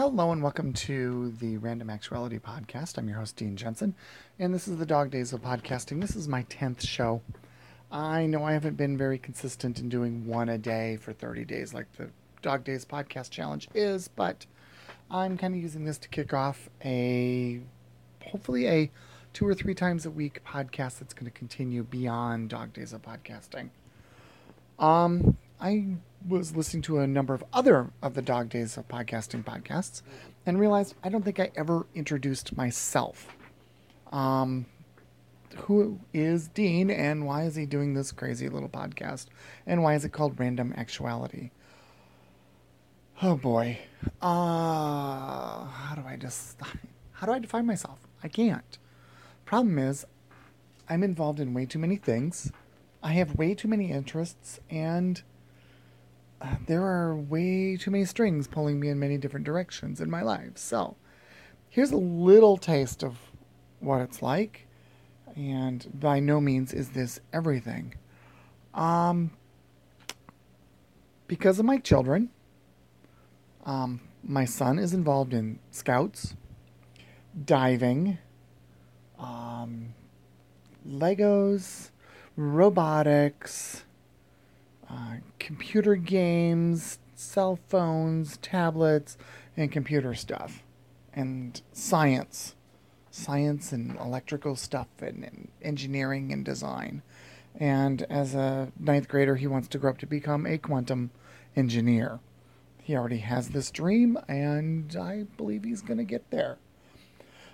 Hello and welcome to the Random Actuality Podcast. I'm your host, Dean Jensen, and this is the Dog Days of Podcasting. This is my 10th show. I know I haven't been very consistent in doing one a day for 30 days like the Dog Days Podcast Challenge is, but I'm kind of using this to kick off a hopefully a two or three times a week podcast that's going to continue beyond Dog Days of Podcasting. Um, I was listening to a number of other of the Dog Days of Podcasting podcasts and realized I don't think I ever introduced myself. Um, who is Dean and why is he doing this crazy little podcast? And why is it called Random Actuality? Oh boy. Uh, how do I just how do I define myself? I can't. Problem is I'm involved in way too many things. I have way too many interests and there are way too many strings pulling me in many different directions in my life. So, here's a little taste of what it's like, and by no means is this everything. Um, because of my children, um, my son is involved in scouts, diving, um, Legos, robotics uh, computer games, cell phones, tablets, and computer stuff, and science, science and electrical stuff, and, and engineering and design. And as a ninth grader, he wants to grow up to become a quantum engineer. He already has this dream, and I believe he's going to get there.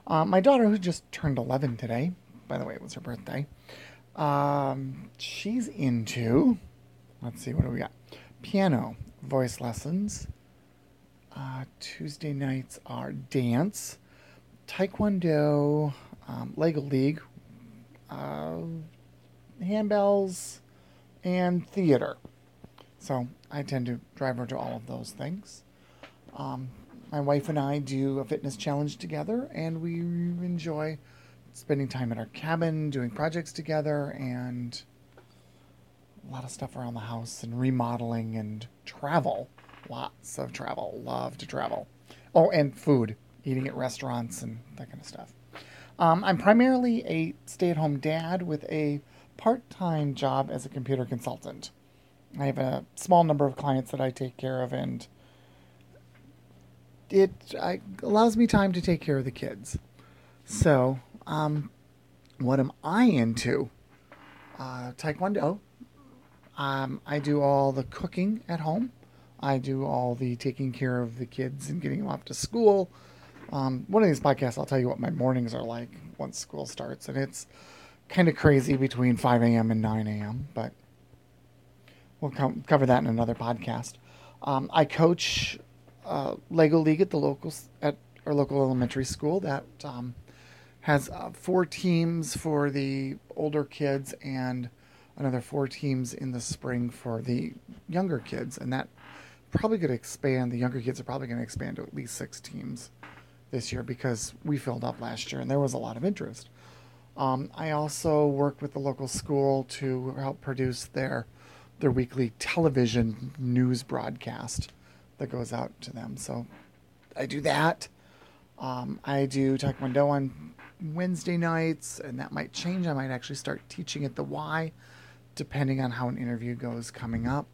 Uh, my daughter, who just turned 11 today, by the way, it was her birthday, um, she's into Let's see, what do we got? Piano, voice lessons. Uh, Tuesday nights are dance, taekwondo, um, Lego League, uh, handbells, and theater. So I tend to drive her to all of those things. Um, my wife and I do a fitness challenge together, and we enjoy spending time at our cabin, doing projects together, and a lot of stuff around the house and remodeling and travel. Lots of travel. Love to travel. Oh, and food, eating at restaurants and that kind of stuff. Um, I'm primarily a stay at home dad with a part time job as a computer consultant. I have a small number of clients that I take care of, and it I, allows me time to take care of the kids. So, um, what am I into? Uh, taekwondo um, I do all the cooking at home. I do all the taking care of the kids and getting them off to school. Um, one of these podcasts, I'll tell you what my mornings are like once school starts, and it's kind of crazy between 5 a.m. and 9 a.m. But we'll com- cover that in another podcast. Um, I coach uh, Lego League at the local at our local elementary school that um, has uh, four teams for the older kids and another four teams in the spring for the younger kids, and that probably going to expand. The younger kids are probably going to expand to at least six teams this year because we filled up last year and there was a lot of interest. Um, I also work with the local school to help produce their their weekly television news broadcast that goes out to them. So I do that. Um, I do Taekwondo on Wednesday nights, and that might change. I might actually start teaching at the Y depending on how an interview goes coming up.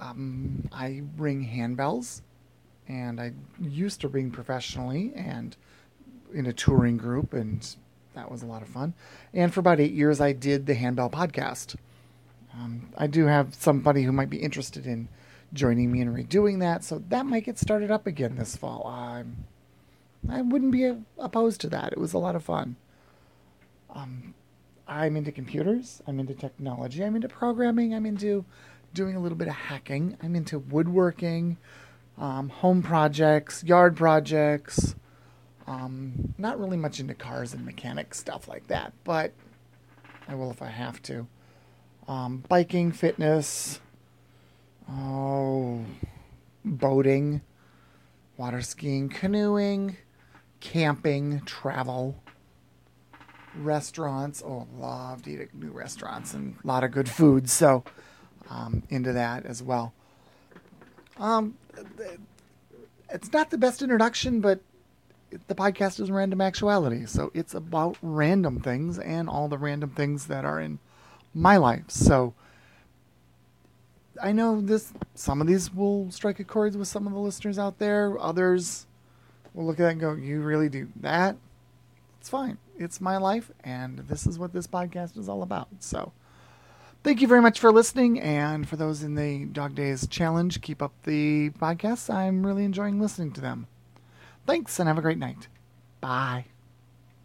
Um, I ring handbells, and I used to ring professionally and in a touring group, and that was a lot of fun. And for about eight years, I did the handbell podcast. Um, I do have somebody who might be interested in joining me in redoing that, so that might get started up again this fall. Um, I wouldn't be opposed to that. It was a lot of fun. Um, I'm into computers. I'm into technology. I'm into programming. I'm into doing a little bit of hacking. I'm into woodworking, um, home projects, yard projects. Um, not really much into cars and mechanic stuff like that, but I will if I have to. Um, biking, fitness, oh, boating, water skiing, canoeing, camping, travel restaurants. Oh, love to eat at new restaurants and a lot of good food. So, um, into that as well. Um, it's not the best introduction, but the podcast is random actuality. So it's about random things and all the random things that are in my life. So I know this some of these will strike a chord with some of the listeners out there. Others will look at that and go, You really do that? It's fine. It's my life and this is what this podcast is all about. So thank you very much for listening and for those in the Dog Days Challenge, keep up the podcasts. I'm really enjoying listening to them. Thanks and have a great night. Bye.